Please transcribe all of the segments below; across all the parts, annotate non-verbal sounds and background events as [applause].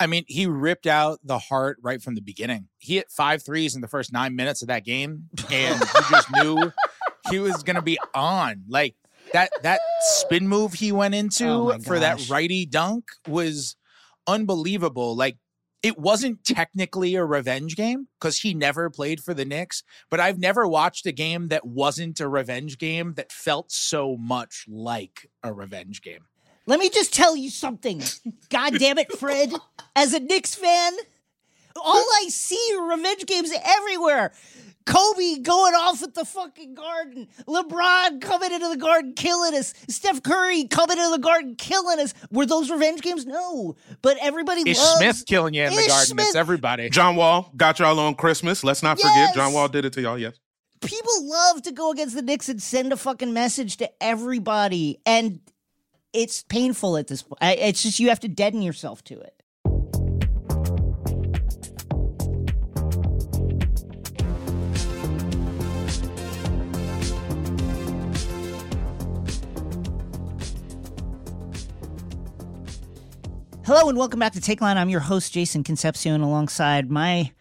I mean, he ripped out the heart right from the beginning. He hit five threes in the first nine minutes of that game, and you just [laughs] knew he was going to be on. Like that that spin move he went into Oh for that righty dunk was unbelievable. Like it wasn't technically a revenge game because he never played for the Knicks, but I've never watched a game that wasn't a revenge game that felt so much like a revenge game. Let me just tell you something. God damn it, Fred. As a Knicks fan, all I see are revenge games everywhere. Kobe going off at the fucking garden. LeBron coming into the garden, killing us. Steph Curry coming into the garden, killing us. Were those revenge games? No. But everybody Ish loves Smith killing you in the garden. Smith. It's everybody. John Wall got y'all on Christmas. Let's not forget John Wall did it to y'all. Yes. people love to go against the Knicks and send a fucking message to everybody, and it's painful at this point. It's just you have to deaden yourself to it. Hello and welcome back to Takeline. I'm your host Jason Concepcion, alongside my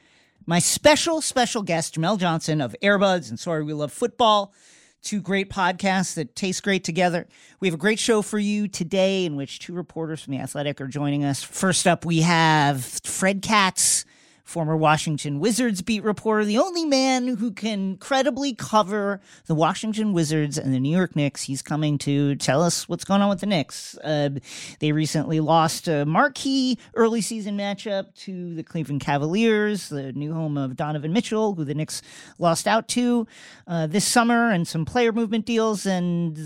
my special special guest Jamel Johnson of Airbuds and Sorry We Love Football. Two great podcasts that taste great together. We have a great show for you today, in which two reporters from the Athletic are joining us. First up, we have Fred Katz, former Washington Wizards beat reporter, the only man who can credibly cover the Washington Wizards and the New York Knicks. He's coming to tell us what's going on with the Knicks. Uh, they recently lost a marquee early season matchup to the Cleveland Cavaliers, the new home of Donovan Mitchell, who the Knicks lost out to uh, this summer, and some player movement deals. And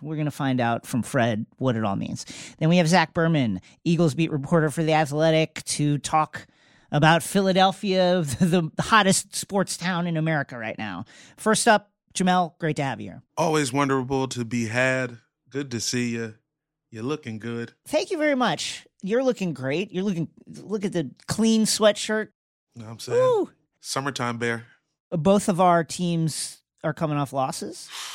we're going to find out from Fred what it all means. Then we have Zach Berman, Eagles beat reporter for The Athletic, to talk about Philadelphia, [laughs] the hottest sports town in America right now. First up, Jamel, great to have you. Always wonderful to be had. Good to see you. You're looking good. Thank you very much. You're looking great. You're looking, look at the clean sweatshirt. Know I'm saying? Woo! Summertime bear. Both of our teams are coming off losses. [sighs] [sighs] [sighs]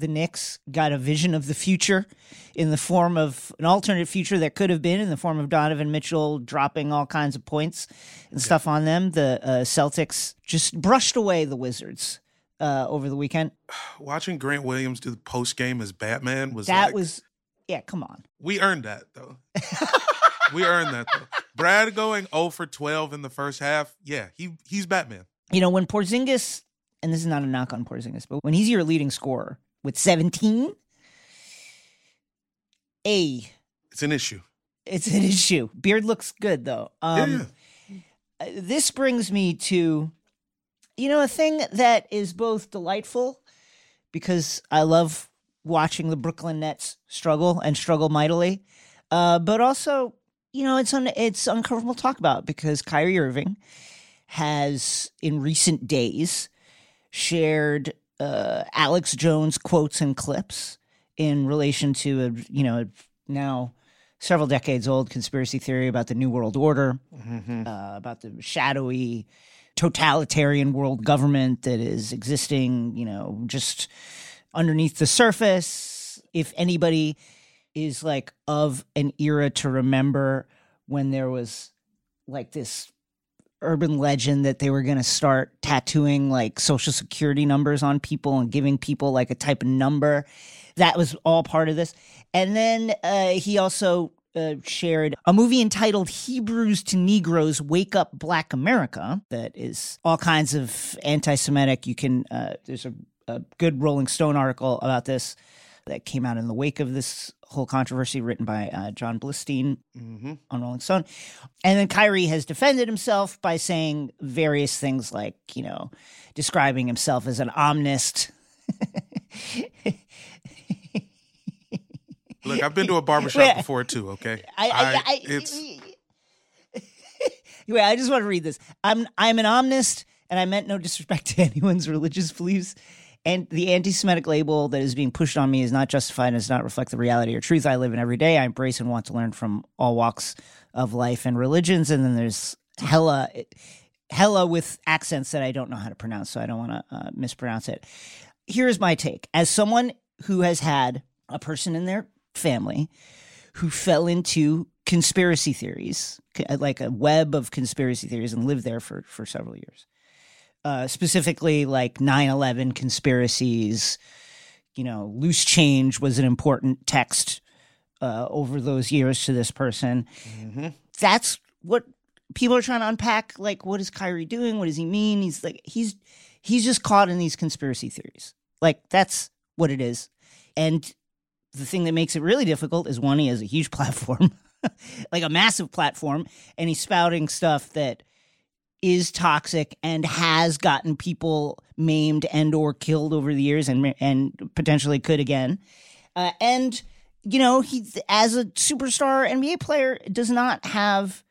The Knicks got a vision of the future in the form of an alternate future that could have been in the form of Donovan Mitchell dropping all kinds of points and stuff on them. The uh, Celtics just brushed away the Wizards uh, over the weekend. [sighs] Watching Grant Williams do the post game as Batman was that like, was, yeah, come on. we earned that though. [laughs] we earned that though. Brad going 0 for 12 in the first half. Yeah, he he's Batman. You know, when Porzingis, and this is not a knock on Porzingis, but when he's your leading scorer with 17, A, It's an issue. it's an issue. Beard looks good though. Um, yeah. uh, this brings me to, you know, a thing that is both delightful because I love watching the Brooklyn Nets struggle and struggle mightily, uh, but also, you know, it's un- it's uncomfortable to talk about because Kyrie Irving has in recent days shared uh, Alex Jones quotes and clips in relation to a you know now several decades old conspiracy theory about the New World Order, Mhm. uh, about the shadowy totalitarian world government that is existing, you know, just underneath the surface. If anybody is like of an era to remember when there was like this urban legend that they were going to start tattooing like social security numbers on people and giving people like a type of number. That was all part of this. And then uh, he also uh, shared a movie entitled Hebrews to Negroes Wake Up Black America that is all kinds of anti Semitic. You can, uh, there's a, a good Rolling Stone article about this that came out in the wake of this whole controversy written by uh, Jon Blistein Mhm. on Rolling Stone. And then Kyrie has defended himself by saying various things like, you know, describing himself as an omnist. [laughs] Look, I've been to a barbershop Wait, before too. Okay, I, I, I, it's [laughs] Wait, I just want to read this. I'm I'm an omnist, and I meant no disrespect to [laughs] anyone's religious beliefs. And the anti-Semitic label that is being pushed on me is not justified and does not reflect the reality or truth I live in every day. I embrace and want to learn from all walks of life and religions. And then there's hella, hella with accents that I don't know how to pronounce, so I don't want to uh, mispronounce it. Here's my take: as someone who has had a person in their family who fell into conspiracy theories, like a web of conspiracy theories, and lived there for for several years. Uh, specifically, like 9-11 conspiracies. You know, loose change was an important text uh, over those years to this person. That's what people are trying to unpack. Like, what is Kyrie doing? What does he mean? He's like, he's he's just caught in these conspiracy theories. Like, that's what it is. And the thing that makes it really difficult is one, he has a huge [laughs] platform, like a massive platform, and he's spouting stuff that is toxic and has gotten people maimed and or killed over the years and and potentially could again. Uh, and you know, he as a superstar NBA player does not have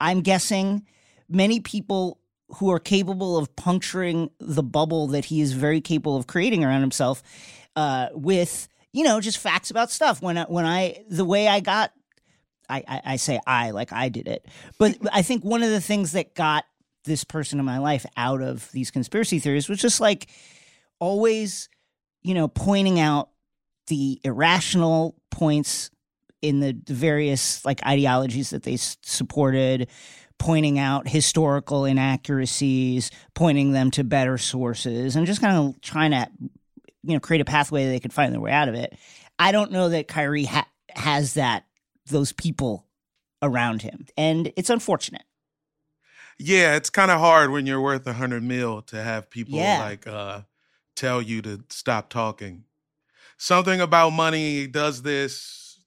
I'm guessing many people who are capable of puncturing the bubble that he is very capable of creating around himself uh, with you know just facts about stuff. When I, when I the way I got, I, I I say I like I did it, but I think one of the things that got this person in my life out of these conspiracy theories was just like always, you know, pointing out the irrational points in the, various like ideologies that they s- supported pointing out historical inaccuracies pointing them to better sources and just kind of trying to you know create a pathway they could find their way out of it. I don't know that kyrie ha- has that those people around him and it's unfortunate yeah, it's kind of hard when you're worth a hundred mil to have people Yeah. like uh tell you to stop talking. Something about money does this,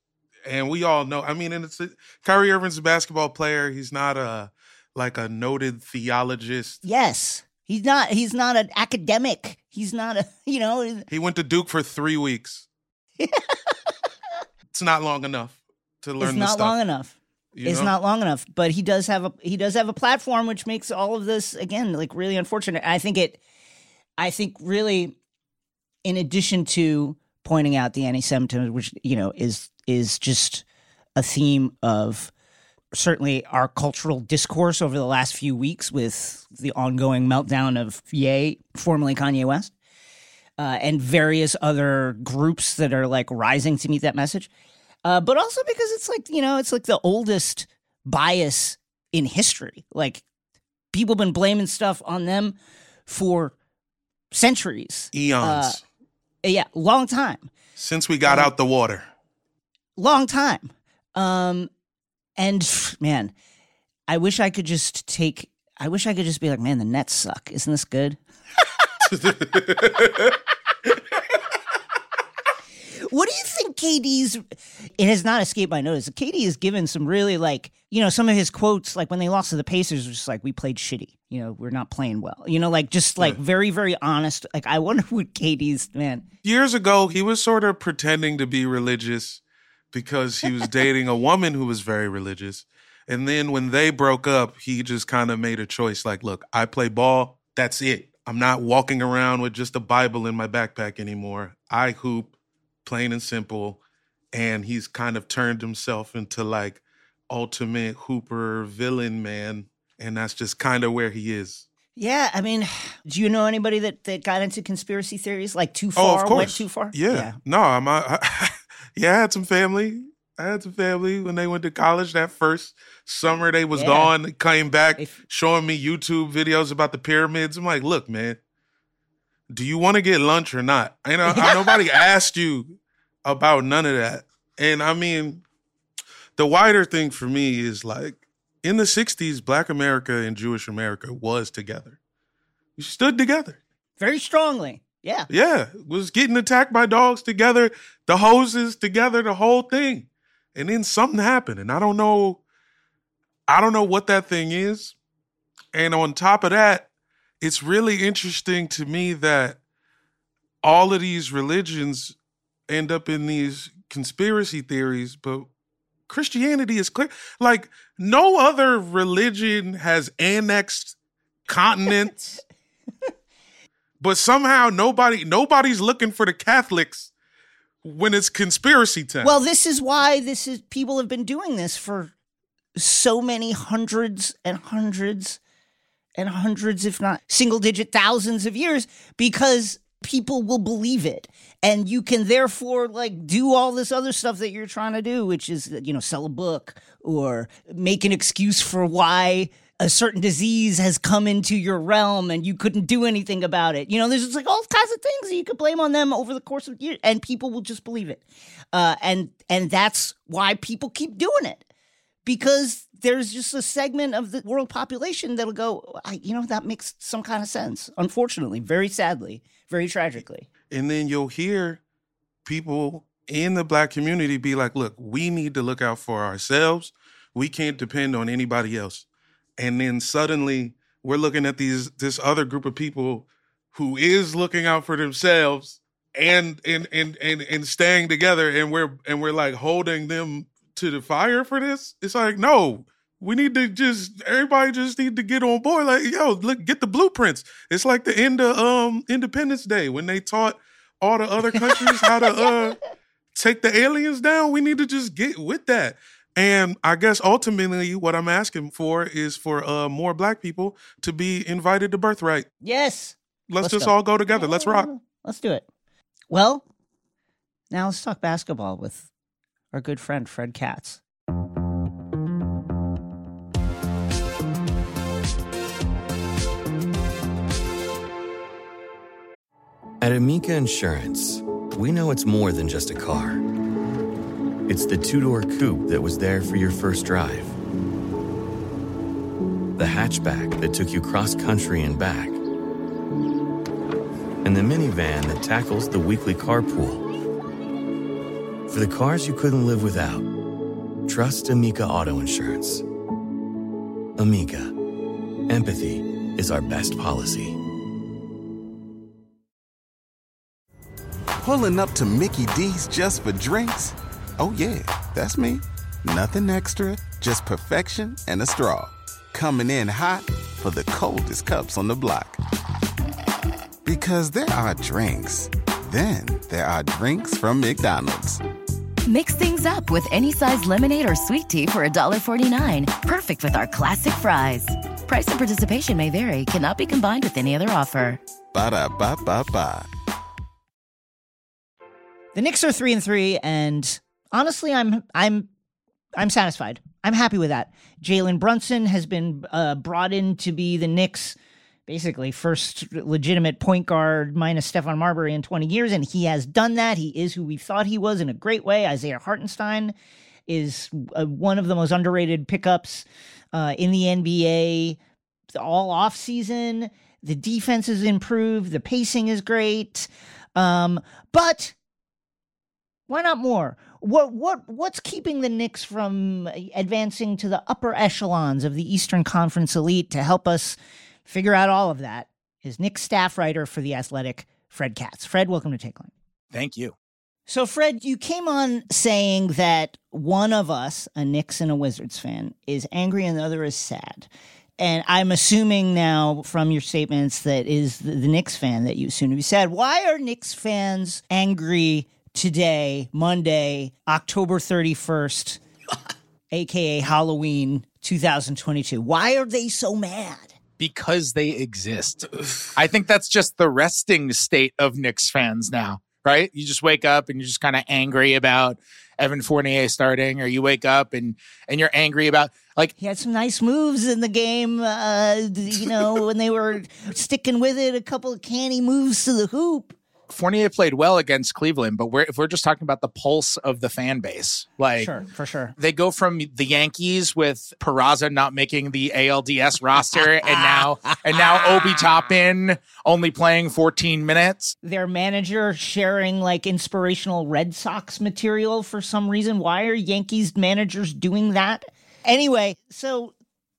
and we all know. I mean, and it's Kyrie Irving's a basketball player. He's not a like a noted theologist. yes he's not he's not an academic he's not a [laughs] you know He went to Duke for three weeks. [laughs] it's not long enough to learn it's not stuff. long enough you it's know? not long enough but he does have a he does have a platform which makes all of this again like really unfortunate i think it i think really in addition to pointing out the anti-semitism which you know is is just a theme of certainly our cultural discourse over the last few weeks with the ongoing meltdown of Ye, formerly Kanye West, uh, and various other groups that are like rising to meet that message. Uh, but also because it's like, you know, it's like the oldest bias in history. Like people been blaming stuff on them for centuries. eons Uh, Yeah, long time. since we got out the water. long time. Um, and man, I wish I could just take. I wish I could just be like, man, the Nets suck. Isn't this good? [laughs] What do you think KD's? It has not escaped my notice. KD has given some really like you know some of his quotes like when they lost to the Pacers was just like we played shitty. You know we're not playing well. You know like just like very very honest. Like I wonder what KD's man. years ago he was sort of pretending to be religious because he was dating a woman who was very religious and then when they broke up he just kind of made a choice like look i play ball that's it i'm not walking around with just a bible in my backpack anymore i hoop plain and simple and he's kind of turned himself into like ultimate hooper villain man and that's just kind of where he is Yeah, I mean, [sighs] do you know anybody that that got into conspiracy theories like too Oh, far? of course. Went too far? Yeah. No, I'm. Uh, [laughs] yeah, I had some family. I had some family when they went to college. That first summer, they was Yeah. gone. Came back, If- showing me YouTube videos about the pyramids. I'm like, look, man, do you want to get lunch or not? I know nobody [laughs] asked you about none of that. And I mean, the wider thing for me is like in the '60s, Black America and Jewish America was together. We stood together. Very strongly. Yeah. Yeah, was getting attacked by dogs together, the hoses together, the whole thing. And then something happened, and I don't know, I don't know what that thing is. And on top of that, it's really interesting to me that all of these religions end up in these conspiracy theories, but Christianity is clear. Like no other religion has annexed continents. [laughs] but somehow nobody nobody's looking for the Catholics when it's conspiracy time. Well, this is why this is people have been doing this for so many hundreds and hundreds and hundreds, if not single digit thousands of years, because people will believe it. And you can therefore like do all this other stuff that you're trying to do, which is, you know, sell a book or make an excuse for why a certain disease has come into your realm and you couldn't do anything about it. You know, there's just like all kinds of things that you could blame on them over the course of years, and people will just believe it. Uh, and and that's why people keep doing it because there's just a segment of the world population that'll go, you know, that makes some kind of sense. Unfortunately, very sadly, very tragically. And then you'll hear people in the black community be like, look, we need to look out for ourselves. We can't depend on anybody else and then suddenly we're looking at these this other group of people who is looking out for themselves and and and and, and staying together and we're and we're like holding them to the fire for this it's like no we need to just everybody just need to get on board like yo look get the blueprints it's like the end of um independence day when they taught all the other countries how to uh [laughs] take the aliens down we need to just get with that and I guess ultimately, what I'm asking for is for uh, more black people to be invited to Birthright. Yes. Let's, let's just go. all go together. Let's rock. Let's do it. Well, now let's talk basketball with our good friend Fred Katz. At Amica Insurance, we know it's more than just a car. It's the two door coupe that was there for your first drive, the hatchback that took you cross country and back, and the minivan that tackles the weekly carpool. For the cars you couldn't live without, trust Amica Auto Insurance. Amica, empathy is our best policy. Pulling up to Mickey D's just for drinks? Oh, yeah, that's me. Nothing extra, just perfection and a straw. Coming in hot for the coldest cups on the block. Because there are drinks, then there are drinks from McDonald's. Mix things up with any size lemonade or sweet tea for $1.49. Perfect with our classic fries. Price and participation may vary, cannot be combined with any other offer. Ba da ba ba ba. The Knicks are three and three, and honestly, I'm I'm I'm satisfied. I'm happy with that. Jalen Brunson has been uh, brought in to be the Knicks' basically first legitimate point guard minus Stephon Marbury in 20 years, and he has done that. He is who we thought he was in a great way. Isaiah Hartenstein is one of the most underrated pickups uh, in the NBA all off season. The defense is improved. The pacing is great. Um, but why not more? What what what's keeping the Knicks from advancing to the upper echelons of the Eastern Conference elite to help us figure out all of that is Knicks staff writer for the Athletic, Fred Katz. Fred, welcome to Takeline. Thank you. So, Fred, you came on saying that one of us, a Knicks and a Wizards fan, is angry and the other is sad. And I'm assuming now from your statements that is the, the Knicks fan that you assume to be sad. Why are Knicks fans angry today, Monday, October 31st, aka [laughs] Halloween 2022. Why are they so mad? Because they exist. I think that's just the resting state of Knicks fans now, right? You just wake up and you're just kind of angry about Evan Fournier starting, or you wake up and and you're angry about like he had some nice moves in the game. Uh, you know, when they were sticking with it, a couple of canny moves to the hoop. Fournier played well against Cleveland, but we're, if we're just talking about the pulse of the fan base, like sure, for sure, they go from the Yankees with Peraza not making the ALDS [laughs] roster, and now and now Obi Toppin only playing 14 minutes. Their manager sharing like inspirational Red Sox material for some reason. Why are Yankees managers doing that? Anyway, so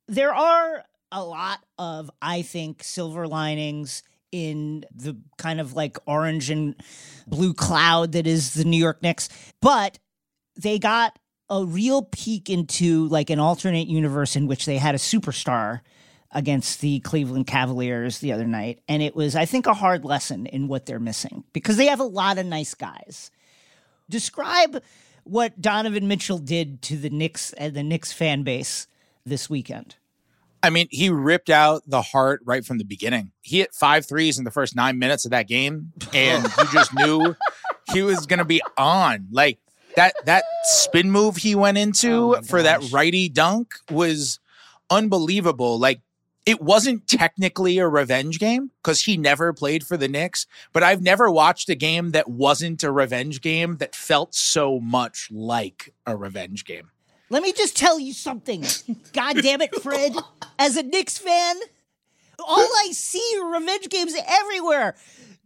there are a lot of I think silver linings in the kind of like orange and blue cloud that is the New York Knicks. But they got a real peek into like an alternate universe in which they had a superstar against the Cleveland Cavaliers the other night. And it was, I think, a hard lesson in what they're missing because they have a lot of nice guys. Describe what Donovan Mitchell did to the Knicks and the Knicks fan base this weekend. I mean, he ripped out the heart right from the beginning. He hit five threes in the first nine minutes of that game, and you just knew [laughs] he was going to be on. Like that that spin move he went into Oh for that righty dunk was unbelievable. Like it wasn't technically a revenge game because he never played for the Knicks, but I've never watched a game that wasn't a revenge game that felt so much like a revenge game. Let me just tell you something. [laughs] God damn it, Fred. As a Knicks fan, all I see are revenge games everywhere.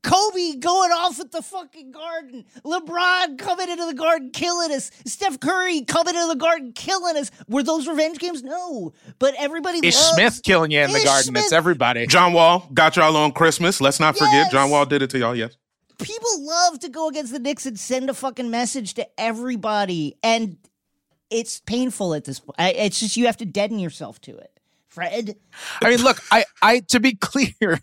Kobe going off at the fucking garden. LeBron coming into the garden killing us. Steph Curry coming into the garden killing us. Were those revenge games? No. But everybody Ish loves Smith killing you in the Ish garden. It's everybody. John Wall got y'all on Christmas. Let's not forget. Yes. John Wall did it to y'all. Yes. people love to go against the Knicks and send a fucking message to everybody, and it's painful at this point. It's just you have to deaden yourself to it, Fred. I mean, look, I, I, to be [laughs] clear,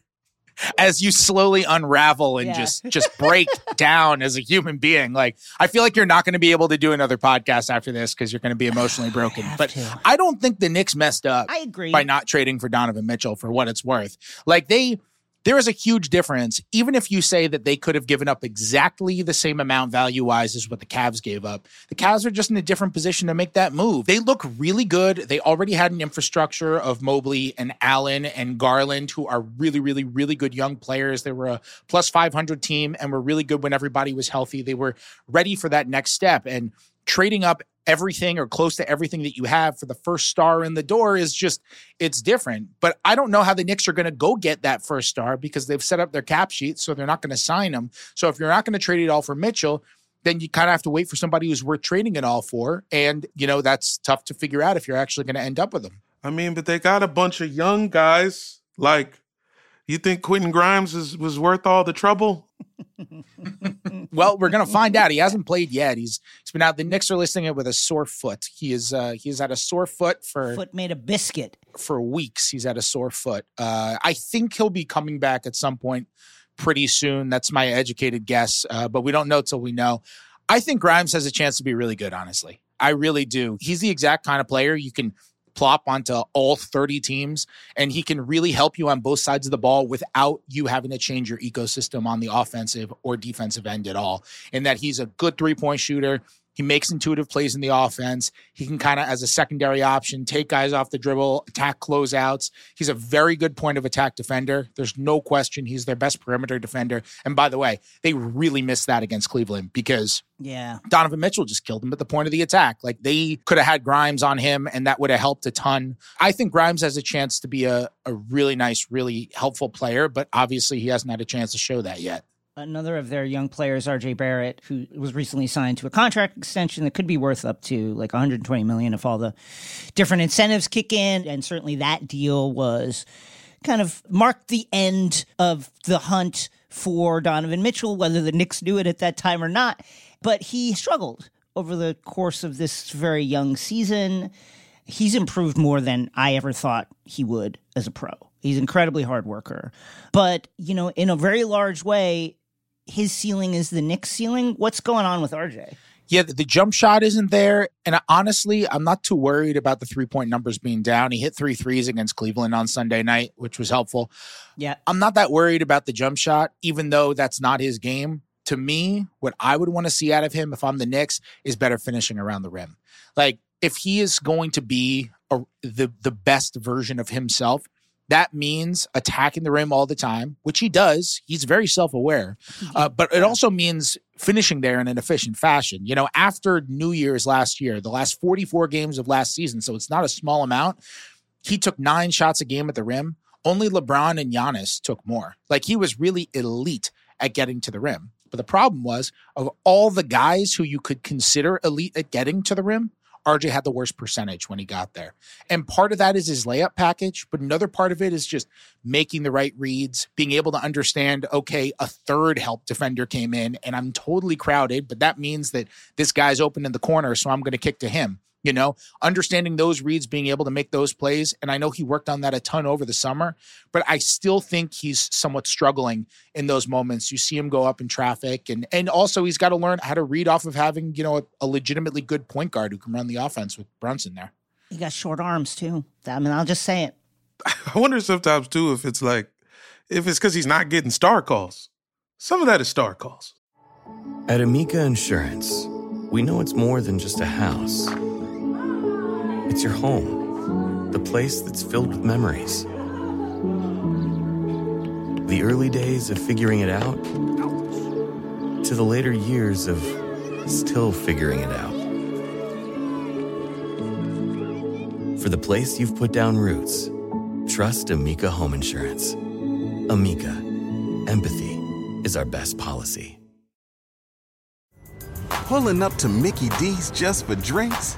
as you slowly unravel and Yeah. just, just break [laughs] down as a human being, like I feel like you're not going to be able to do another podcast after this because you're going to be [sighs] emotionally broken. have But to. I don't think the Knicks messed up. I agree. by not trading for Donovan Mitchell for what it's worth. Like they there is a huge difference, even if you say that they could have given up exactly the same amount value wise as what the Cavs gave up. The Cavs are just in a different position to make that move. They look really good. They already had an infrastructure of Mobley and Allen and Garland, who are really, really, really good young players. They were a plus 500 team and were really good when everybody was healthy. They were ready for that next step. And trading up everything or close to everything that you have for the first star in the door is just it's different. But I don't know how the Knicks are going to go get that first star because they've set up their cap sheet, so they're not going to sign him. So if you're not going to trade it all for Mitchell, then you kind of have to wait for somebody who's worth trading it all for, and you know that's tough to figure out if you're actually going to end up with them. I mean, but they got a bunch of young guys. Like, you think Quentin Grimes is, was worth all the trouble? [laughs] Well, we're going to find out. He hasn't played yet. He's he's been out. The Knicks are listing it with a sore foot. He is uh, he's had a sore foot for Foot made a biscuit. for weeks. He's had a sore foot. Uh, I think he'll be coming back at some point pretty soon. That's my educated guess, uh, but we don't know till we know. I think Grimes has a chance to be really good, honestly. I really do. He's the exact kind of player you can plop onto all 30 teams, and he can really help you on both sides of the ball without you having to change your ecosystem on the offensive or defensive end at all. And that he's a good three point shooter. He makes intuitive plays in the offense. He can kind of, as a secondary option, take guys off the dribble, attack closeouts. He's a very good point of attack defender. There's no question he's their best perimeter defender. And by the way, they really missed that against Cleveland because Yeah. Donovan Mitchell just killed him at the point of the attack. Like they could have had Grimes on him and that would have helped a ton. I think Grimes has a chance to be a, a really nice, really helpful player, but obviously he hasn't had a chance to show that yet. Another of their young players, RJ Barrett, who was recently signed to a contract extension that could be worth up to like 120 million if all the different incentives kick in. And certainly that deal was kind of marked the end of the hunt for Donovan Mitchell, whether the Knicks knew it at that time or not. But he struggled over the course of this very young season. He's improved more than I ever thought he would as a pro. He's an incredibly hard worker. But, you know, in a very large way, his ceiling is the Knicks ceiling. What's going on with RJ? Yeah, the, jump shot isn't there. And honestly, I'm not too worried about the three point numbers being down. He hit three threes against Cleveland on Sunday night, which was helpful. Yeah. I'm not that worried about the jump shot, even though that's not his game. To me, what I would want to see out of him if I'm the Knicks is better finishing around the rim. Like if he is going to be a, the the best version of himself, that means attacking the rim all the time, which he does. He's very self aware, uh, but it also means finishing there in an efficient fashion. You know, after New Year's last year, the last 44 games of last season, so it's not a small amount. He took nine shots a game at the rim. Only LeBron and Giannis took more. Like he was really elite at getting to the rim. But the problem was, of all the guys who you could consider elite at getting to the rim, RJ had the worst percentage when he got there. And part of that is his layup package, but another part of it is just making the right reads, being able to understand, okay, a third help defender came in and I'm totally crowded, but that means that this guy's open in the corner, so I'm going to kick to him you know, understanding those reads, being able to make those plays. And I know he worked on that a ton over the summer, but I still think he's somewhat struggling in those moments. You see him go up in traffic and and also he's got to learn how to read off of having, you know, a, a legitimately good point guard who can run the offense with Brunson there. He got short arms too. I mean, I'll just say it. [laughs] I wonder sometimes too if it's like if it's because he's not getting star calls. Some of that is star calls. At Amica Insurance, we know it's more than just a house. It's your home, the place that's filled with memories. The early days of figuring it out to the later years of still figuring it out. For the place you've put down roots, trust Amica Home Insurance. Amica, empathy is our best policy. Pulling up to Mickey D's just for drinks?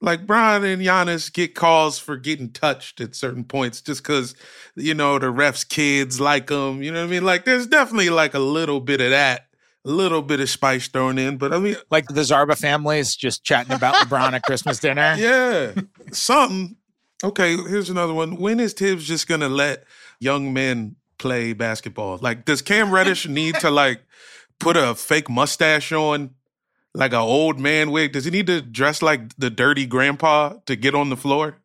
Like Brian and Giannis get calls for getting touched at certain points just because, you know, the refs' kids like them. You know what I mean? Like, there's definitely like a little bit of that, a little bit of spice thrown in. But I mean, like the Zarba families just chatting about LeBron at Christmas dinner. [laughs] Yeah, something. Okay, here's another one. When is Thibs just gonna let young men play basketball? Like, does Cam Reddish need to like put a fake mustache on like an old man wig? Does he need to dress like the dirty grandpa to get on the floor?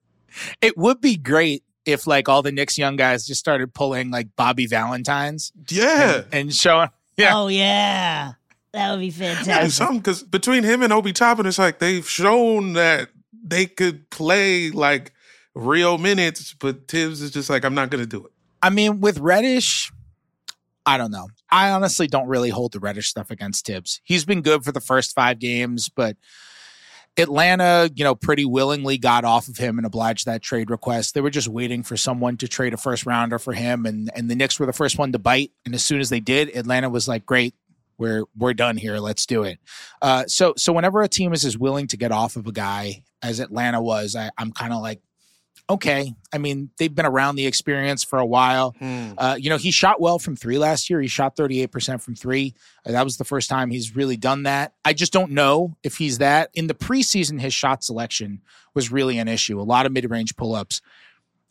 It would be great if like all the Knicks young guys just started pulling like Bobby Valentine's. Yeah. And, and showing yeah. Oh yeah. That would be fantastic. Yeah, something because between him and Obi Toppin, it's like they've shown that they could play like real minutes, but Thibs is just like, I'm not gonna do it. I mean, with Reddish, I don't know. I honestly don't really hold the Reddish stuff against Thibs. He's been good for the first five games, but Atlanta, you know, pretty willingly got off of him and obliged that trade request. They were just waiting for someone to trade a first rounder for him, and and the Knicks were the first one to bite. And as soon as they did, Atlanta was like, "Great, we're we're done here. Let's do it." Uh, so so whenever a team is as willing to get off of a guy as Atlanta was, I, I'm kind of like, okay. I mean, they've been around the experience for a while. Hmm. Uh, you know, he shot well from three last year. He shot 38% from three. Uh, that was the first time he's really done that. I just don't know if he's that. In the preseason, his shot selection was really an issue. A lot of mid range pull ups.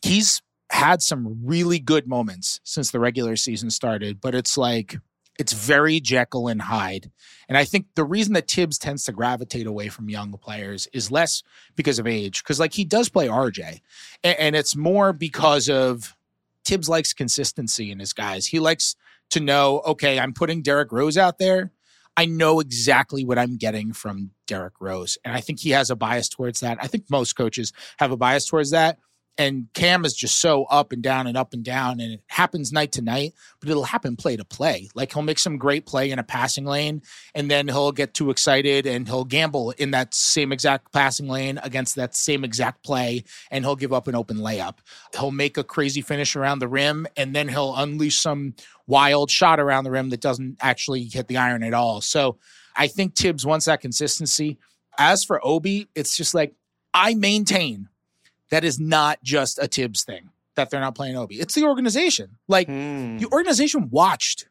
He's had some really good moments since the regular season started, but it's like, it's very Jekyll and Hyde. And I think the reason that Thibs tends to gravitate away from young players is less because of age, because like he does play RJ, and, and it's more because of Thibs likes consistency in his guys. He likes to know, okay, I'm putting Derrick Rose out there. I know exactly what I'm getting from Derrick Rose. And I think he has a bias towards that. I think most coaches have a bias towards that. And Cam is just so up and down and up and down, and it happens night to night, but it'll happen play to play. Like he'll make some great play in a passing lane, and then he'll get too excited and he'll gamble in that same exact passing lane against that same exact play, and he'll give up an open layup. He'll make a crazy finish around the rim, and then he'll unleash some wild shot around the rim that doesn't actually hit the iron at all. So I think Thibs wants that consistency. As for Obi, it's just like I maintain that is not just a Thibs thing that they're not playing Obi. It's the organization. Like Hmm. the organization watched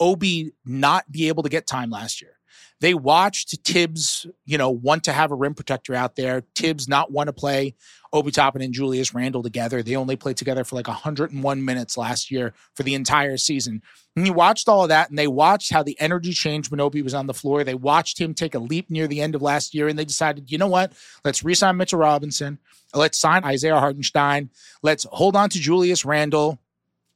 Obi not be able to get time last year. They watched Thibs, you know, want to have a rim protector out there. Thibs not want to play Obi Toppin and Julius Randle together. They only played together for like 101 minutes last year for the entire season. And you watched all of that, and they watched how the energy changed when Obi was on the floor. They watched him take a leap near the end of last year, and they decided, you know what? Let's re-sign Mitchell Robinson. Let's sign Isaiah Hartenstein. Let's hold on to Julius Randle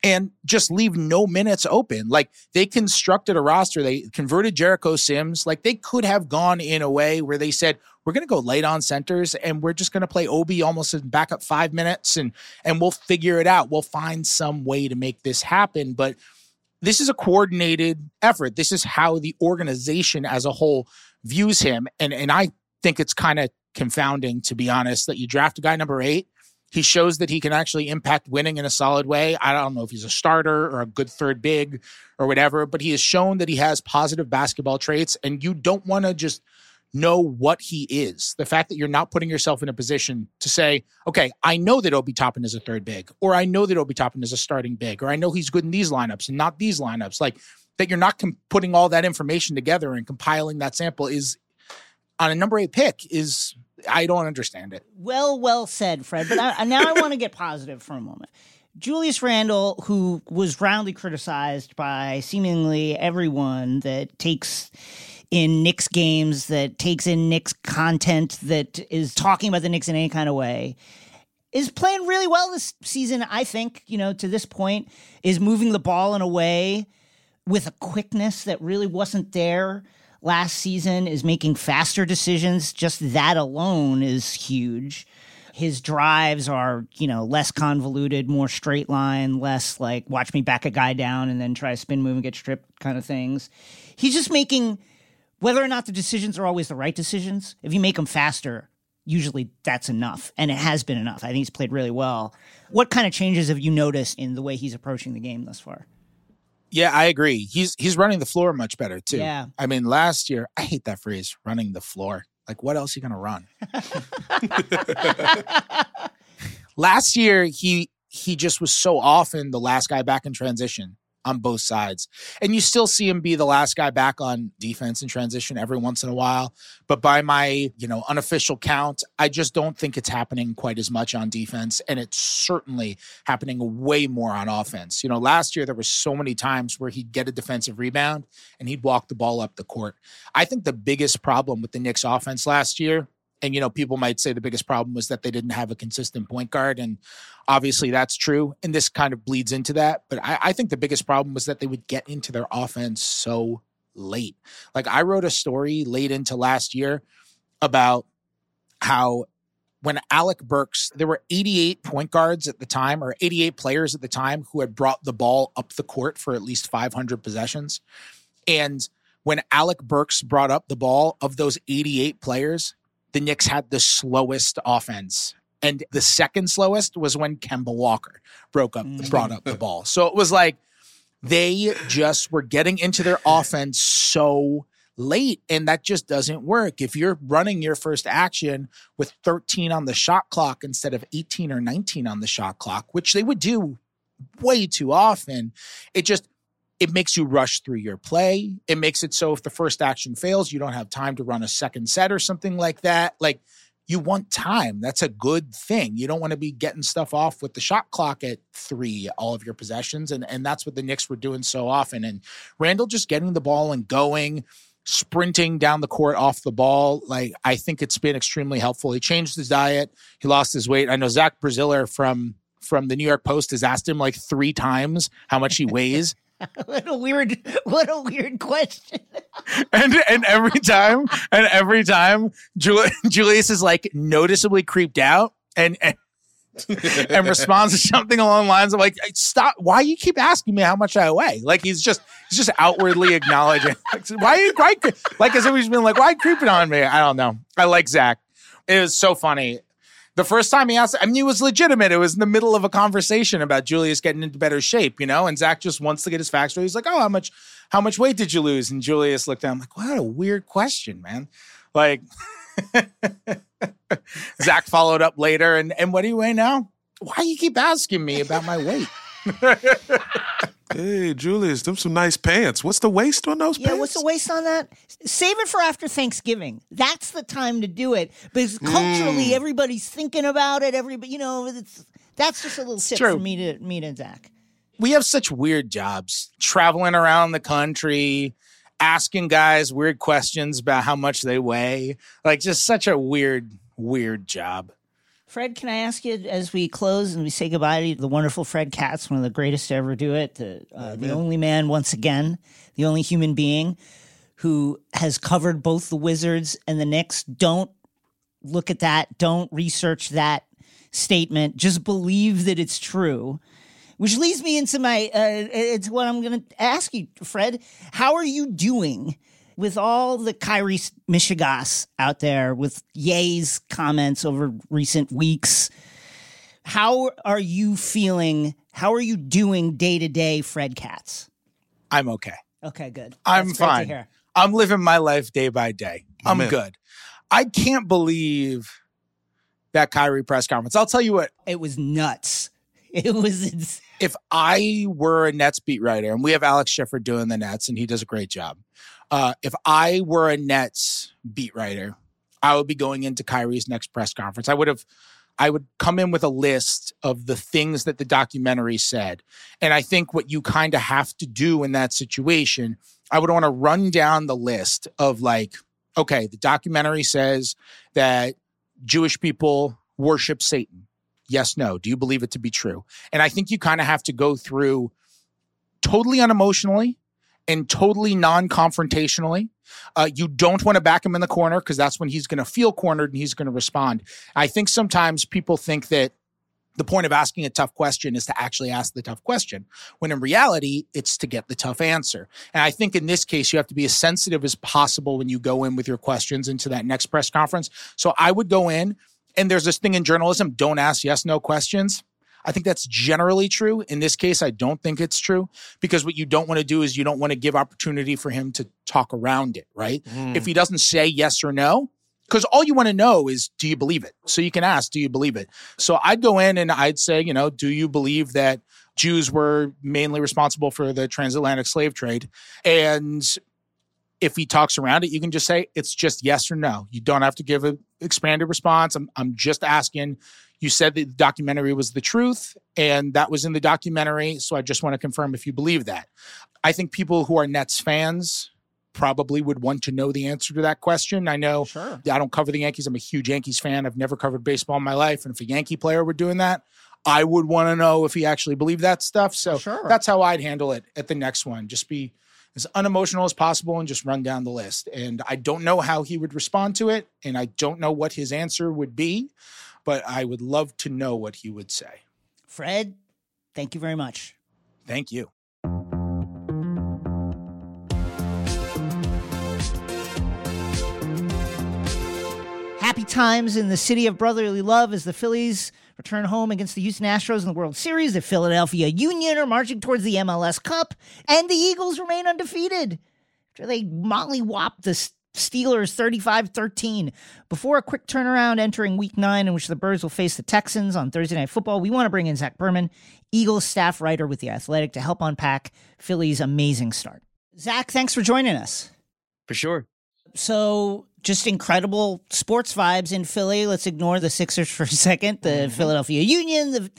and just leave no minutes open. Like they constructed a roster, they converted Jericho Sims. Like they could have gone in a way where they said, we're going to go late on centers and we're just going to play Obi almost in backup five minutes and and we'll figure it out. We'll find some way to make this happen. But this is a coordinated effort. This is how the organization as a whole views him. And and I think it's kind of confounding, to be honest, that you draft a guy number eight. He shows that he can actually impact winning in a solid way. I don't know if he's a starter or a good third big or whatever, but he has shown that he has positive basketball traits. And you don't want to just know what he is. The fact that you're not putting yourself in a position to say, okay, I know that Obi Toppin is a third big, or I know that Obi Toppin is a starting big, or I know he's good in these lineups and not these lineups. Like that you're not com- putting all that information together and compiling that sample is on a number eight pick is I don't understand it. Well, well said, Fred. But I, now I want to get positive for a moment. Julius Randle, who was roundly criticized by seemingly everyone that takes in Knicks games, that takes in Knicks content, that is talking about the Knicks in any kind of way, is playing really well this season. I think, you know, to this point, is moving the ball in a way with a quickness that really wasn't there last season, is making faster decisions. Just that alone is huge. His drives are, you know, less convoluted, more straight line, less like watch me back a guy down and then try to spin move and get stripped kind of things. He's just making whether or not the decisions are always the right decisions. If you make them faster, usually that's enough. And it has been enough. I think he's played really well. What kind of changes have you noticed in the way he's approaching the game thus far? Yeah, I agree. He's he's running the floor much better too. Yeah. I mean, last year, I hate that phrase, running the floor. Like, what else are you gonna run? [laughs] last year, he he just was so often the last guy back in transition on both sides. And you still see him be the last guy back on defense in transition every once in a while. But by my, you know, unofficial count, I just don't think it's happening quite as much on defense. And it's certainly happening way more on offense. You know, last year there were so many times where he'd get a defensive rebound and he'd walk the ball up the court. I think the biggest problem with the Knicks offense last year and you know people might say the biggest problem was that they didn't have a consistent point guard and obviously that's true and this kind of bleeds into that but I, I, think the biggest problem was that they would get into their offense so late. Like i wrote a story late into last year about how when alec burks there were 88 point guards at the time or 88 players at the time who had brought the ball up the court for at least 500 possessions and when alec burks brought up the ball of those 88 players the Knicks had the slowest offense. And the second slowest was when Kemba Walker broke up, mm. brought up the ball. So it was like they just were getting into their offense so late, and that just doesn't work. If you're running your first action with 13 on the shot clock instead of 18 or 19 on the shot clock, which they would do way too often, it just it makes you rush through your play. It makes it so if the first action fails, you don't have time to run a second set or something like that. Like you want time. That's a good thing. You don't want to be getting stuff off with the shot clock at three, all of your possessions. And, and that's what the Knicks were doing so often. And Randle just getting the ball and going, sprinting down the court off the ball. Like I think it's been extremely helpful. He changed his diet. He lost his weight. I know Zach Braziller from from the New York Post has asked him like three times how much he weighs. [laughs] [laughs] what a weird what a weird question. [laughs] And and every time and every time [laughs] julius is like noticeably creeped out and and, and responds to something along the lines of like stop why you keep asking me how much i weigh? Like he's just he's just outwardly acknowledging like, why you why, like as if he's been like why creeping on me? I don't know. I like zach. It was so funny the first time he asked, I mean, it was legitimate. It was in the middle of a conversation about Julius getting into better shape, you know, and Zach just wants to get his facts straight. He's like, Oh, how much, how much weight did you lose? And Julius looked down like, what a weird question, man. Like, [laughs] Zach followed up later and, and what do you weigh now? Why you keep asking me about my weight? Hey, Julius, them some nice pants. What's the waist on those yeah, pants? what's the waist on that? Save it for after Thanksgiving. That's the time to do it because culturally, mm. everybody's thinking about it. Everybody, you know, it's that's just a little tip for me to me to Zach. We have such weird jobs, traveling around the country, asking guys weird questions about how much they weigh. Like, just such a weird, weird job. Fred, can I ask you as we close and we say goodbye to the wonderful Fred Katz, one of the greatest to ever do it, the, uh, the only man, once again, the only human being who has covered both the Wizards and the Knicks. Don't look at that. Don't research that statement. Just believe that it's true. Which leads me into my, uh, it's what I'm going to ask you, Fred. How are you doing with all the Kyrie mishegas out there with Ye's comments over recent weeks? How are you feeling? How are you doing day to day, Fred Katz? I'm okay. Okay, good. I'm That's fine. I'm living my life day by day. I'm Amen. good. I can't believe that Kyrie press conference. I'll tell you what, It was nuts. [laughs] It was ins- if I were a Nets beat writer, and we have Alex Schiffer doing the Nets, and he does a great job. Uh, if I were a Nets beat writer, I would be going into Kyrie's next press conference. I would have, I would come in with a list of the things that the documentary said, and I think what you kind of have to do in that situation, I would want to run down the list of like, okay, the documentary says that Jewish people worship Satan. Yes, no. Do you believe it to be true? And I think you kind of have to go through totally unemotionally and totally non confrontationally. Uh, you don't want to back him in the corner because that's when he's going to feel cornered and he's going to respond. I think sometimes people think that the point of asking a tough question is to actually ask the tough question, when in reality, it's to get the tough answer. And I think in this case, you have to be as sensitive as possible when you go in with your questions into that next press conference. So I would go in, and there's this thing in journalism don't ask yes, no questions. I think that's generally true. In this case, I don't think it's true because what you don't want to do is you don't want to give opportunity for him to talk around it, right? If mm. he doesn't say yes or no, because all you want to know is do you believe it? So you can ask, do you believe it? So I'd go in and I'd say, you know, do you believe that Jews were mainly responsible for the transatlantic slave trade? And if he talks around it, you can just say it's just yes or no. You don't have to give an expanded response. I'm, I'm just asking. You said that the documentary was the truth, and that was in the documentary. So I just want to confirm if you believe that. I think people who are Nets fans probably would want to know the answer to that question. I know Sure. I don't cover the Yankees. I'm a huge Yankees fan. I've never covered baseball in my life. And if a Yankee player were doing that, I would want to know if he actually believed that stuff. So Sure. that's how I'd handle it at the next one. Just be as unemotional as possible and just run down the list. And I don't know how he would respond to it. And I don't know what his answer would be, but I would love to know what he would say. Fred, thank you very much. Thank you. Happy times in the city of brotherly love as the Phillies return home against the Houston Astros in the World Series. The Philadelphia Union are marching towards the MLS Cup, and the Eagles remain undefeated after they mollywhopped the Steelers 35 13. Before a quick turnaround entering week nine, in which the Birds will face the Texans on Thursday Night Football, we want to bring in Zach Berman, Eagles staff writer with The Athletic, to help unpack Philly's amazing start. Zach, thanks for joining us. For sure. So just incredible sports vibes in Philly. Let's ignore the Sixers for a second. The mm-hmm. Philadelphia Union the,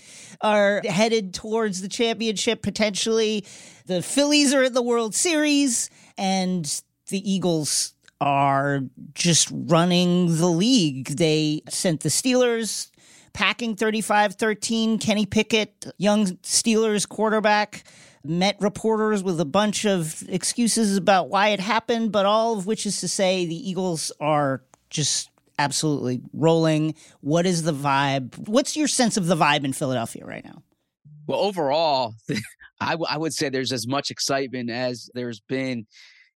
are headed towards the championship potentially. The Phillies are in the World Series, and the Eagles are just running the league. They sent the Steelers packing 35 13. Kenny Pickett, young Steelers quarterback, met reporters with a bunch of excuses about why it happened, but all of which is to say the Eagles are just absolutely rolling. What is the vibe? What's your sense of the vibe in Philadelphia right now? Well, overall, [laughs] I, w- I would say there's as much excitement as there's been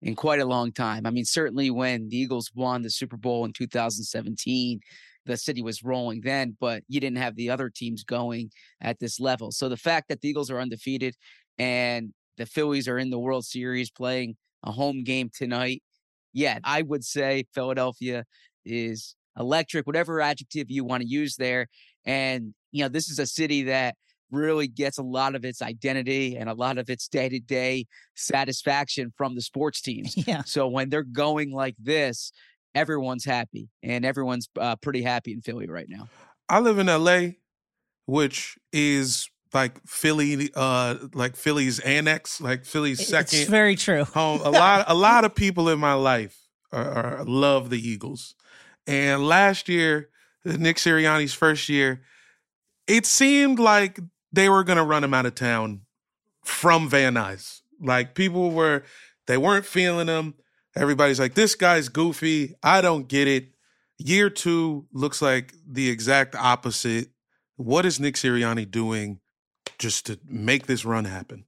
in quite a long time. I mean, certainly when the Eagles won the Super Bowl in 2017, the city was rolling then, but you didn't have the other teams going at this level. So the fact that the Eagles are undefeated and the Phillies are in the World Series playing a home game tonight, yeah, I would say Philadelphia is electric, whatever adjective you want to use there. And, you know, this is a city that really gets a lot of its identity and a lot of its day to day satisfaction from the sports [laughs] teams. Yeah. So when they're going like this, everyone's happy and everyone's uh, pretty happy in Philly right now. I live in LA, which is like Philly, uh, like Philly's annex, like Philly's second It's very true. home. A [laughs] lot, a lot of people in my life are, are, love the Eagles. And last year, Nick Sirianni's first year, it seemed like they were going to run him out of town from Van Nuys. Like people were, they weren't feeling him. Everybody's like, this guy's goofy. I don't get it. Year two looks like the exact opposite. What is Nick Sirianni doing just to make this run happen?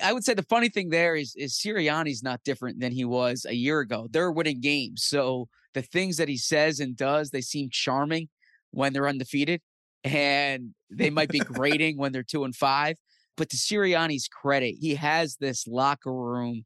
I would say the funny thing there is is Sirianni's not different than he was a year ago. They're winning games. So the things that he says and does, they seem charming when they're undefeated. And they might be grating when they're two and five. But to Sirianni's credit, he has this locker room,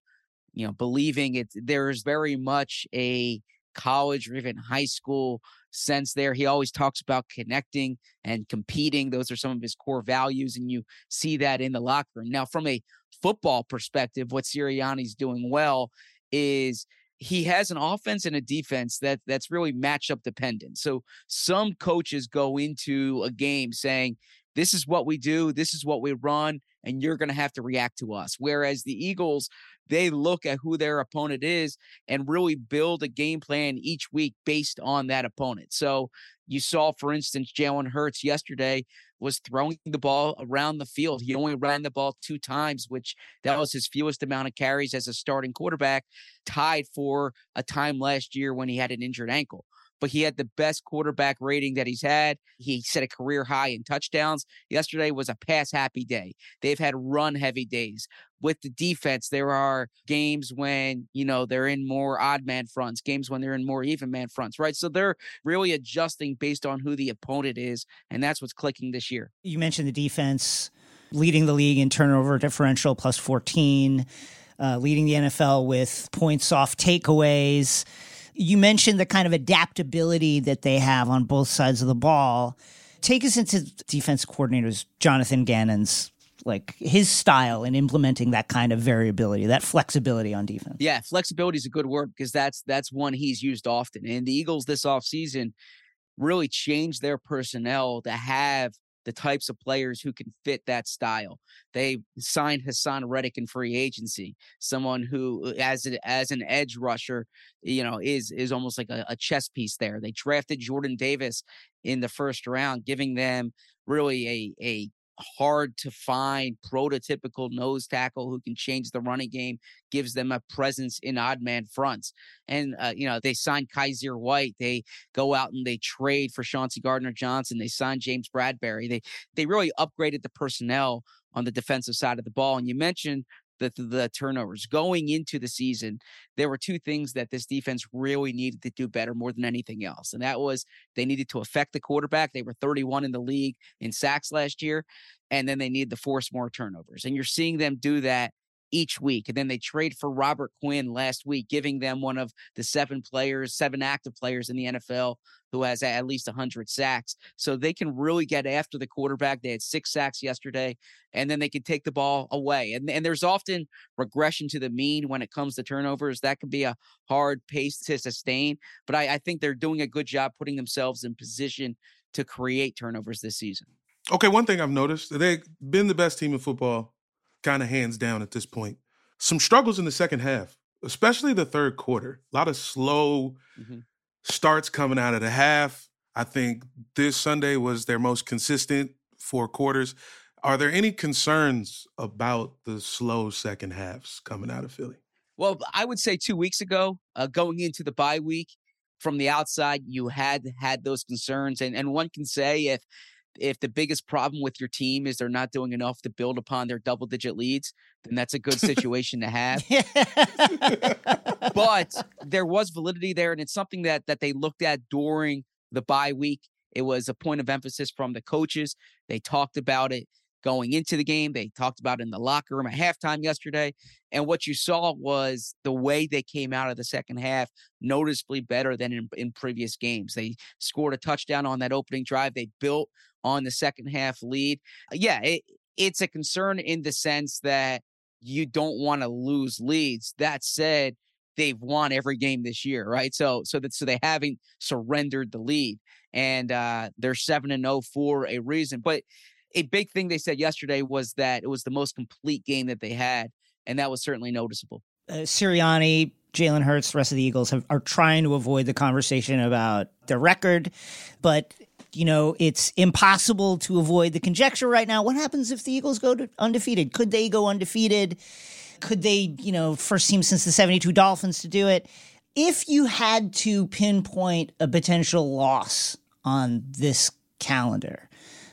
you know, believing it there's very much a college or even high school sense there. He always talks about connecting and competing. Those are some of his core values, and you see that in the locker room. Now, from a football perspective, what Sirianni's doing well is he has an offense and a defense that that's really matchup dependent. So some coaches go into a game saying, "This is what we do. This is what we run." And you're going to have to react to us. Whereas the Eagles, they look at who their opponent is and really build a game plan each week based on that opponent. So you saw, for instance, Jalen Hurts yesterday was throwing the ball around the field. He only ran the ball two times, which that was his fewest amount of carries as a starting quarterback, tied for a time last year when he had an injured ankle but he had the best quarterback rating that he's had. He set a career high in touchdowns. Yesterday was a pass happy day. They've had run heavy days. With the defense, there are games when, you know, they're in more odd man fronts, games when they're in more even man fronts, right? So they're really adjusting based on who the opponent is. And that's what's clicking this year. You mentioned the defense leading the league in turnover differential plus 14, uh, leading the NFL with points off takeaways you mentioned the kind of adaptability that they have on both sides of the ball. Take us into defense coordinators Jonathan Gannon's like his style in implementing that kind of variability, that flexibility on defense. Yeah, flexibility is a good word because that's that's one he's used often. And the Eagles this offseason really changed their personnel to have the types of players who can fit that style. They signed Haason Reddick in free agency, someone who, uh, as a, as an edge rusher, you know, is is almost like a, a chess piece there. They drafted Jordan Davis in the first round, giving them really a a hard to find prototypical nose tackle who can change the running game, gives them a presence in odd man fronts. And, uh, you know, they signed Kyzir White. They go out and they trade for Chauncey Gardner Johnson. They signed James Bradberry. They, they really upgraded the personnel on the defensive side of the ball. And you mentioned the, the turnovers. Going into the season, there were two things that this defense really needed to do better more than anything else. And that was they needed to affect the quarterback. They were 31 in the league in sacks last year. And then they needed to force more turnovers. And you're seeing them do that each week. And then they trade for Robert Quinn last week, giving them one of the seven players, seven active players in the NFL who has at least 100 sacks. So they can really get after the quarterback. They had six sacks yesterday, and then they can take the ball away. And, and there's often regression to the mean when it comes to turnovers. That can be a hard pace to sustain. But I, I think they're doing a good job putting themselves in position to create turnovers this season. Okay, one thing I've noticed, they've been the best team in football kind of hands down at this point. Some struggles in the second half, especially the third quarter. A lot of slow mm-hmm. starts coming out of the half. I think this Sunday was their most consistent four quarters. Are there any concerns about the slow second halves coming out of Philly? Well, I would say two weeks ago, uh, going into the bye week, from the outside, you had had those concerns, and and one can say if if the biggest problem with your team is they're not doing enough to build upon their double digit leads, then that's a good situation to [laughs] have. but there was validity there, and it's something that that they looked at during the bye week. It was a point of emphasis from the coaches. They talked about it going into the game. They talked about it in the locker room at halftime yesterday. And what you saw was the way they came out of the second half noticeably better than in, in previous games. They scored a touchdown on that opening drive. They built on the second half lead. Uh, yeah, it, it's a concern in the sense that you don't want to lose leads. That said, they've won every game this year, right? So so that so they haven't surrendered the lead. And uh they're seven and 0 for a reason. But a big thing they said yesterday was that it was the most complete game that they had, and that was certainly noticeable. Uh, Sirianni, Jalen Hurts, the rest of the Eagles have, are trying to avoid the conversation about their record, but you know it's impossible to avoid the conjecture right now. What happens if the Eagles go undefeated? Could they go undefeated? Could they, you know, first team since the '72 Dolphins to do it? If you had to pinpoint a potential loss on this calendar,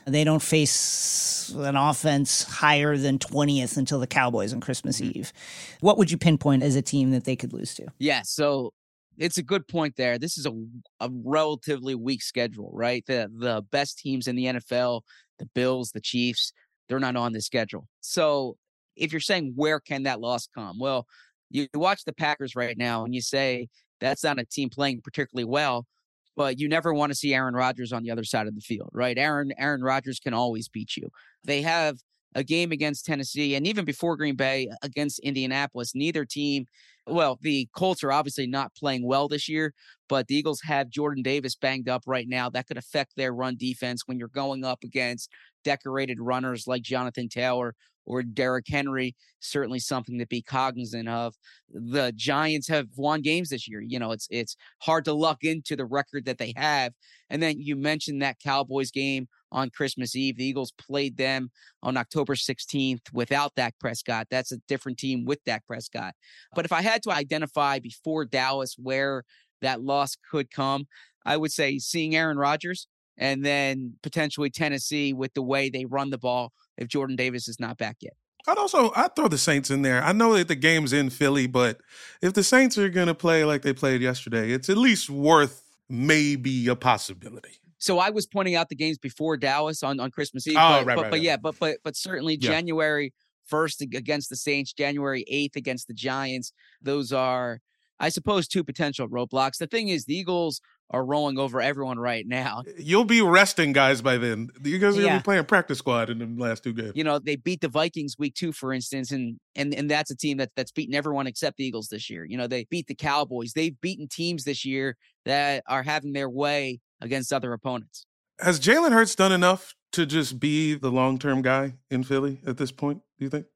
they don't face an offense higher than 20th until the Cowboys on Christmas mm-hmm. Eve. What would you pinpoint as a team that they could lose to? Yeah, so it's a good point there. This is a, a relatively weak schedule, right? The the best teams in the NFL, the Bills, the Chiefs, they're not on the schedule. So if you're saying where can that loss come? Well, you watch the Packers right now and you say that's not a team playing particularly well, but you never want to see Aaron Rodgers on the other side of the field, right? Aaron Aaron Rodgers can always beat you. They have a game against Tennessee and even before Green Bay against Indianapolis, neither team well, the Colts are obviously not playing well this year, but the Eagles have Jordan Davis banged up right now. That could affect their run defense when you're going up against decorated runners like Jonathan Taylor or Derrick Henry. Certainly something to be cognizant of. The Giants have won games this year. You know, it's it's hard to luck into the record that they have. And then you mentioned that Cowboys game on Christmas Eve. The Eagles played them on October 16th without Dak Prescott. That's a different team with Dak Prescott. But if I had to identify before Dallas where that loss could come, I would say seeing Aaron Rodgers and then potentially Tennessee with the way they run the ball if Jordan Davis is not back yet. I'd also I'd throw the Saints in there. I know that the game's in Philly, but if the Saints are gonna play like they played yesterday, it's at least worth maybe a possibility. So I was pointing out the games before Dallas on, on Christmas Eve. Oh, but, right, but, right, but right. yeah, but but but certainly Yeah. January first against the Saints, January eighth against the Giants. Those are, I suppose, two potential roadblocks. The thing is, the Eagles are rolling over everyone right now. You'll be resting guys by then. You guys are Yeah. gonna be playing practice squad in the last two games. You know, they beat the Vikings week two, for instance, and and and that's a team that that's beaten everyone except the Eagles this year. You know, they beat the Cowboys. They've beaten teams this year that are having their way against other opponents. Has Jalen Hurts done enough to just be the long term guy in Philly at this point? Do you think?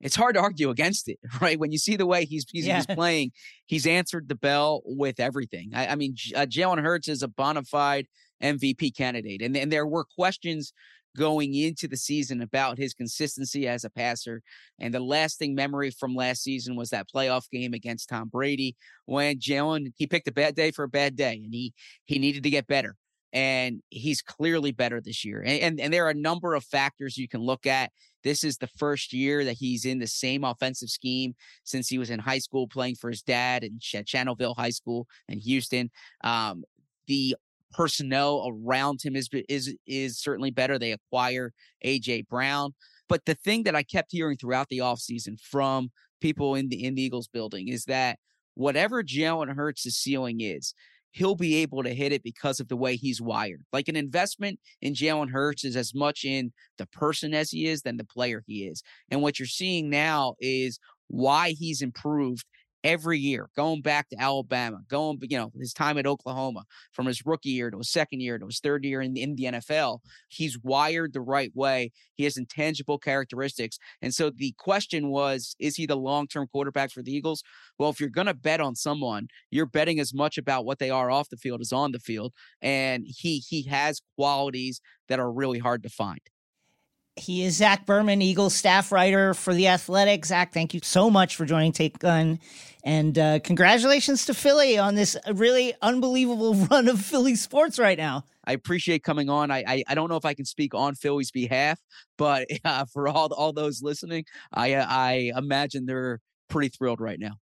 it's hard to argue against it, [laughs] right? When you see the way he's he's, Yeah. he's playing, he's answered the bell with everything. I, I mean, J- uh, Jalen Hurts is a bona fide MVP candidate, and and there were questions going into the season about his consistency as a passer. And the lasting memory from last season was that playoff game against Tom Brady when Jalen he picked a bad day for a bad day, and he he needed to get better. And he's clearly better this year. And, and and there are a number of factors you can look at. This is the first year that he's in the same offensive scheme since he was in high school playing for his dad in Ch- Channelview High School in Houston. Um, the personnel around him is is is certainly better. They acquire AJ Brown, but the thing that I kept hearing throughout the offseason from people in the in the Eagles building is that whatever Jalen Hurts' ceiling is, he'll be able to hit it because of the way he's wired. Like an investment in Jalen Hurts is as much in the person as he is than the player he is. And what you're seeing now is why he's improved every year, going back to Alabama, going, you know, his time at Oklahoma, from his rookie year to his second year to his third year in, in the NFL. He's wired the right way. He has intangible characteristics. And so the question was, is he the long term quarterback for the Eagles? Well, if you're going to bet on someone, you're betting as much about what they are off the field as on the field. And he he has qualities that are really hard to find. He is Zach Berman, Eagles staff writer for The Athletic. Zach, thank you so much for joining Takeline. And uh, congratulations to Philly on this really unbelievable [laughs] run of Philly sports right now. I appreciate coming on. I, I I don't know if I can speak on Philly's behalf, but [laughs] uh, for all all those listening, I uh, I imagine they're pretty thrilled right now.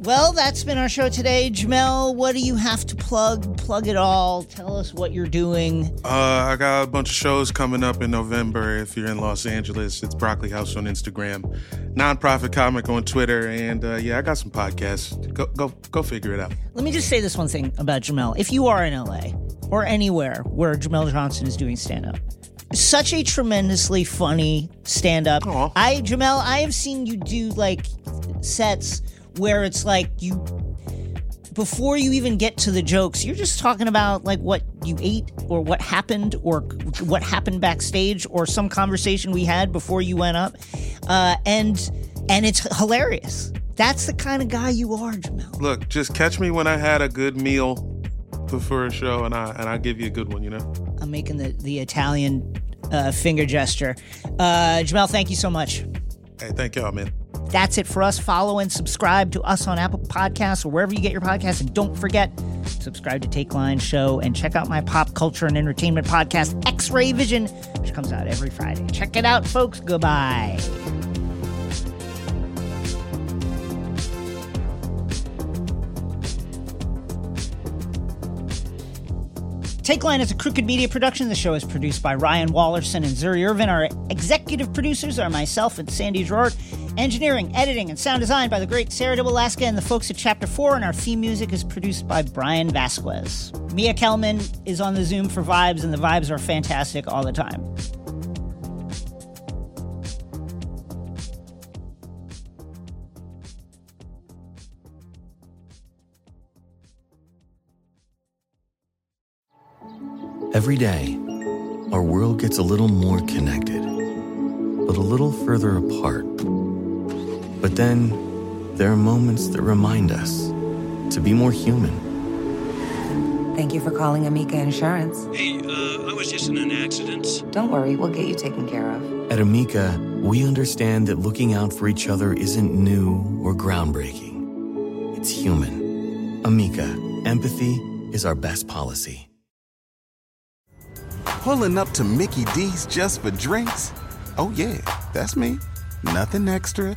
Well, that's been our show today. Jamel, what do you have to plug? Plug it all. Tell us what you're doing. Uh, I got a bunch of shows coming up in November. If you're in Los Angeles, it's Broccoli House on Instagram, nonprofit comic on Twitter, and uh, yeah, I got some podcasts. Go go go figure it out. Let me just say this one thing about Jamel. If you are in LA or anywhere where Jamel Johnson is doing stand up, such a tremendously funny stand up. I Jamel, I have seen you do like sets where it's like you before you even get to the jokes, you're just talking about like what you ate or what happened or what happened backstage or some conversation we had before you went up. Uh, and and it's hilarious. That's the kind of guy you are, Jamel. Look, just catch me when I had a good meal before a show, and I and I give you a good one. You know. I'm making the the Italian uh, finger gesture. Uh, Jamel, thank you so much. Hey, thank y'all, man. That's it for us. Follow and subscribe to us on Apple Podcasts or wherever you get your podcasts. And don't forget, subscribe to Takeline Show and check out my pop culture and entertainment podcast, X Ray Vision, which comes out every Friday. Check it out, folks. Goodbye. Takeline is a crooked media production. The show is produced by Ryan Wallerson and Zuri Irvin. Our executive producers are myself and Sandy Gerard. Engineering, editing, and sound design by the great Sarah Alaska and the folks at Chapter 4. And our theme music is produced by Brian Vasquez. Mia Kelman is on the Zoom for vibes, and the vibes are fantastic all the time. Every day, our world gets a little more connected, but a little further apart. But then, there are moments that remind us to be more human. Thank you for calling Amica Insurance. Hey, uh, I was just in an accident. Don't worry, we'll get you taken care of. At Amica, we understand that looking out for each other isn't new or groundbreaking. It's human. Amica, empathy is our best policy. Pulling up to Mickey D's just for drinks? Oh, yeah, that's me. Nothing extra,